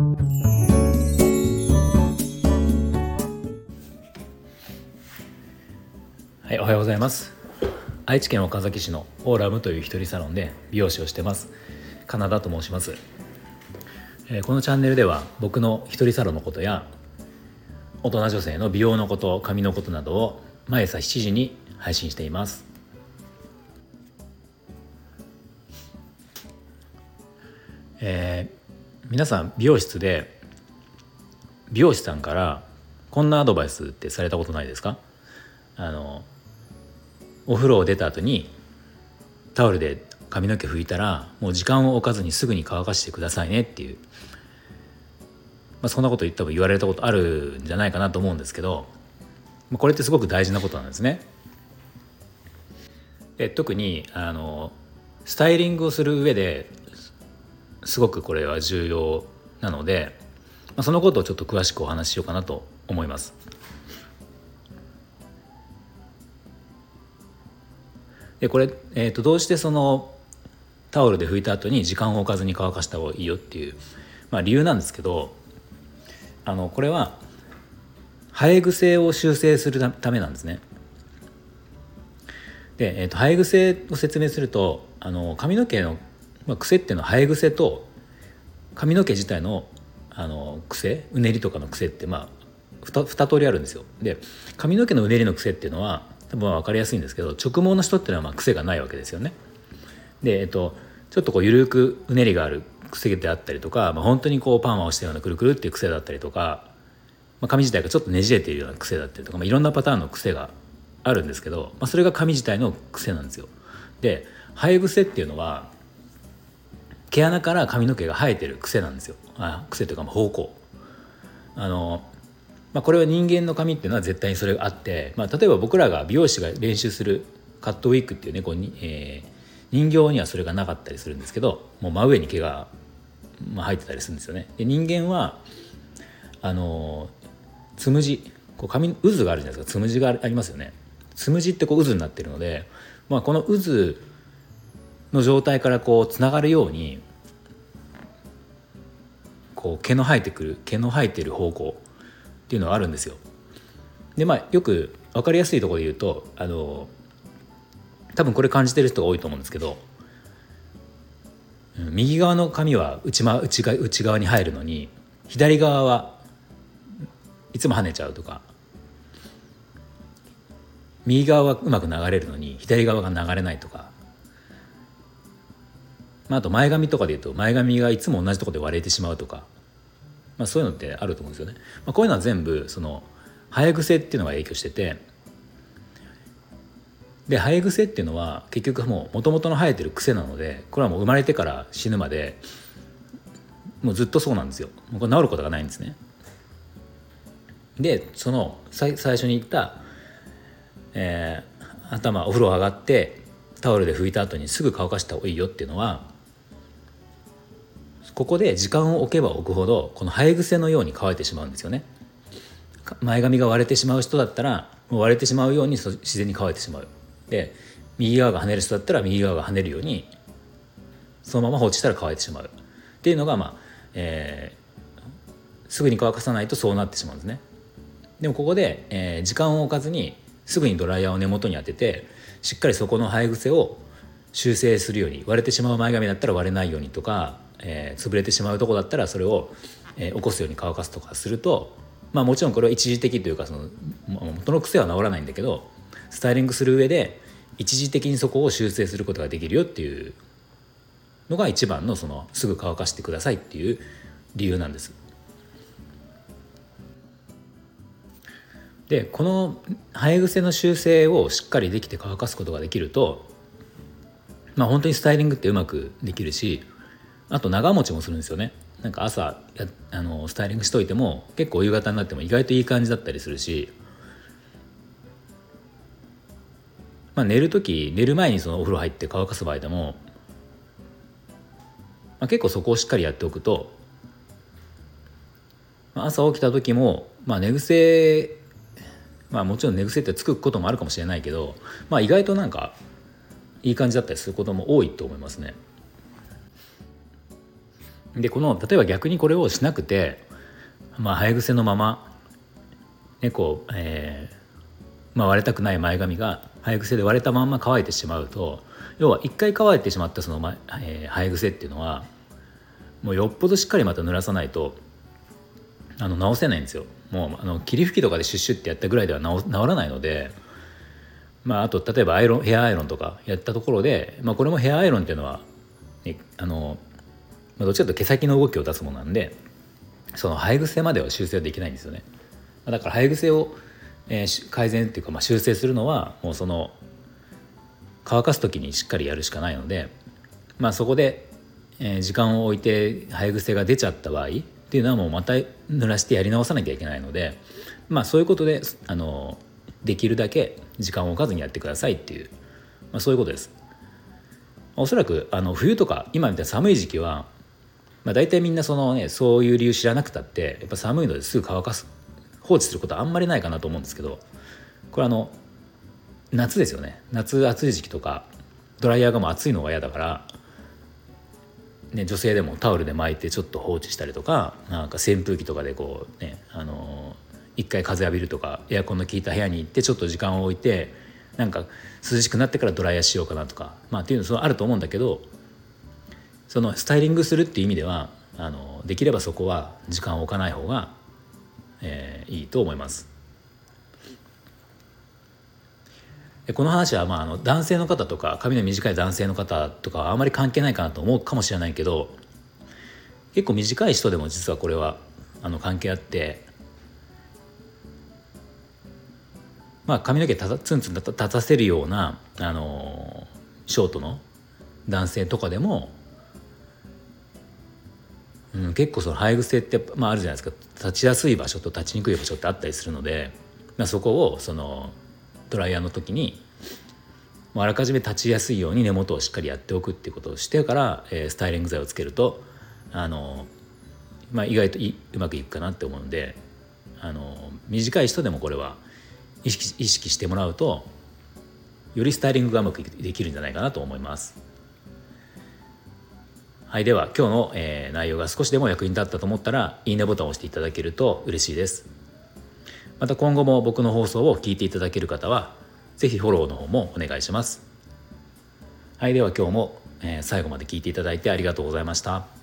はい、おはようございます。愛知県岡崎市のオーラムという一人サロンで美容師をしてます。カナダと申します、えーこのチャンネルでは僕の一人サロンのことや大人女性の美容のこと髪のことなどを毎朝7時に配信しています。えー皆さん美容室で美容師さんからこんなアドバイスってされたことないですか？あのお風呂を出た後にタオルで髪の毛拭いたらもう時間を置かずにすぐに乾かしてくださいねっていう、まあ、そんなこと言った言われたことあるんじゃないかなと思うんですけどまあこれってすごく大事なことなんですね。で特にあのスタイリングをする上ですごくこれは重要なので、まあ、そのことをちょっと詳しくお話ししようかなと思います。でこれ、えー、とどうしてそのタオルで拭いた後に時間を置かずに乾かした方がいいよっていう、まあ、理由なんですけどあのこれは生え癖を修正するためなんですね。で、えー、と生え癖を説明するとあの髪の毛の、まあ、癖っていうのは生え癖と髪の毛自体のあの癖うねりとかの癖ってまあ 2, 2通りあるんですよ。で髪の毛のうねりの癖っていうのは多分分かりやすいんですけど直毛の人っていうのはまあ癖がないわけですよね。で、えっと、ちょっとこう緩くうねりがある癖であったりとか、まあ、本当にこうパーマをしたようなくるくるっていう癖だったりとか、まあ、髪自体がちょっとねじれているような癖だったりとか、まあ、いろんなパターンの癖があるんですけど、まあ、それが髪自体の癖なんですよ。で生え癖っていうのは毛穴から髪の毛が生えてる癖なんですよ。あ癖というか方向。あのまあ、これは人間の髪っていうのは絶対にそれがあって、まあ、例えば僕らが美容師が練習するカットウィッグっていうねこうに、えー人形にはそれがなかったりするんですけどもう真上に毛が、まあ、生えてたりするんですよね。で人間はあのつむじこう髪渦があるじゃないですかつむじがありますよね。つむじってこう渦になってるので、まあ、この渦の状態からこうつながるようにこう毛の生えてくる毛の生えてる方向っていうのはあるんですよ。でまあよく分かりやすいところで言うとあの多分これ感じてる人が多いと思うんですけど右側の髪は内,、ま、内が内側に入るのに左側はいつも跳ねちゃうとか右側はうまく流れるのに左側が流れないとか、まあ、あと前髪とかで言うと前髪がいつも同じところで割れてしまうとか、まあ、そういうのってあると思うんですよね。まあ、こういうのは全部その生え癖っていうのが影響してて。で生え癖っていうのは結局もう元々の生えてる癖なのでこれはもう生まれてから死ぬまでもうずっとそうなんですよ。もうこれ治ることがないんですね。でその最最初に言った、えー頭お風呂上がってタオルで拭いた後にすぐ乾かした方がいいよっていうのはここで時間を置けば置くほどこの生え癖のように乾いてしまうんですよね。前髪が割れてしまう人だったら割れてしまうように自然に乾いてしまうで右側が跳ねる人だったら右側が跳ねるようにそのまま放置したら乾いてしまう。っていうのがまあ、えーすぐに乾かさないとそうなってしまうんですね。でもここで、えー時間を置かずにすぐにドライヤーを根元に当ててしっかりそこの生え癖を修正するように割れてしまう前髪だったら割れないようにとか、えー潰れてしまうとこだったらそれを、えー起こすように乾かすとかするとまあもちろんこれは一時的というかその元の癖は治らないんだけどスタイリングする上で一時的にそこを修正することができるよっていうのが一番のそのすぐ乾かしてくださいっていう理由なんです。でこの生え癖の修正をしっかりできて乾かすことができるとまあ本当にスタイリングってうまくできるしあと長持ちもするんですよねなんか朝やあのスタイリングしといても結構夕方になっても意外といい感じだったりするし、まあ、寝る時寝る前にそのお風呂入って乾かす場合でも、まあ、結構そこをしっかりやっておくと、まあ朝起きた時も、まあ、寝癖まあもちろん寝癖ってつくこともあるかもしれないけど、まあ、意外となんかいい感じだったりすることも多いと思いますね。でこの例えば逆にこれをしなくて、まあ、生え癖のまま、ねこうえーまあ、割れたくない前髪が生え癖で割れたまんま乾いてしまうと要は一回乾いてしまったその、まえー、生え癖っていうのはもうよっぽどしっかりまた濡らさないとあの直せないんですよ。もうあの霧吹きとかでシュッシュってやったぐらいでは治治らないので、まあ、あと例えばアイロンヘアアイロンとかやったところで、まあ、これもヘアアイロンっていうのは、ね、あの、まあ、どっちかというと毛先の動きを出すものなんでその生え癖までは修正できないんですよね。だから生え癖を、えー、改善っていうか、まあ、修正するのはもうその乾かす時にしっかりやるしかないので、まあ、そこで、えー、時間を置いて生え癖が出ちゃった場合っていうのはもうまた濡らしてやり直さなきゃいけないので、まあ、そういうことであのできるだけ時間を置かずにやってくださいっていう、まあ、そういうことです。おそらくあの冬とか今みたいな寒い時期は、まあ、大体みんなその、ね、そういう理由知らなくたってやっぱ寒いのですぐ乾かす放置することはあんまりないかなと思うんですけどこれあの夏ですよね。夏暑い時期とかドライヤーがもう暑いのが嫌だから、ね、女性でもタオルで巻いてちょっと放置したりとかなんか扇風機とかでこうねあの一回風浴びるとかエアコンの効いた部屋に行ってちょっと時間を置いてなんか涼しくなってからドライヤーしようかなとか、まあ、っていうのそあると思うんだけどそのスタイリングするっていう意味ではあのできればそこは時間を置かない方が、えー、いいと思います。この話はまああの男性の方とか髪の短い男性の方とかはあまり関係ないかなと思うかもしれないけど結構短い人でも実はこれはあの関係あってまあ髪の毛たツンツン立たせるようなあのショートの男性とかでも、うん、結構その生え癖って、まあ、あるじゃないですか立ちやすい場所と立ちにくい場所ってあったりするので、まあ、そこをそのドライヤーの時にあらかじめ立ちやすいように根元をしっかりやっておくっていうことをしてから、えー、スタイリング剤をつけるとあの、まあ、意外とうまくいくかなって思うんであの短い人でもこれは意識意識してもらうとよりスタイリングがうまくできるんじゃないかなと思います。はい、では今日の、えー、内容が少しでも役に立ったと思ったらいいねボタンを押していただけると嬉しいです。また今後も僕の放送を聞いていただける方は是非フォローの方もお願いします。はい、では今日も、え最後まで聞いていただいてありがとうございました。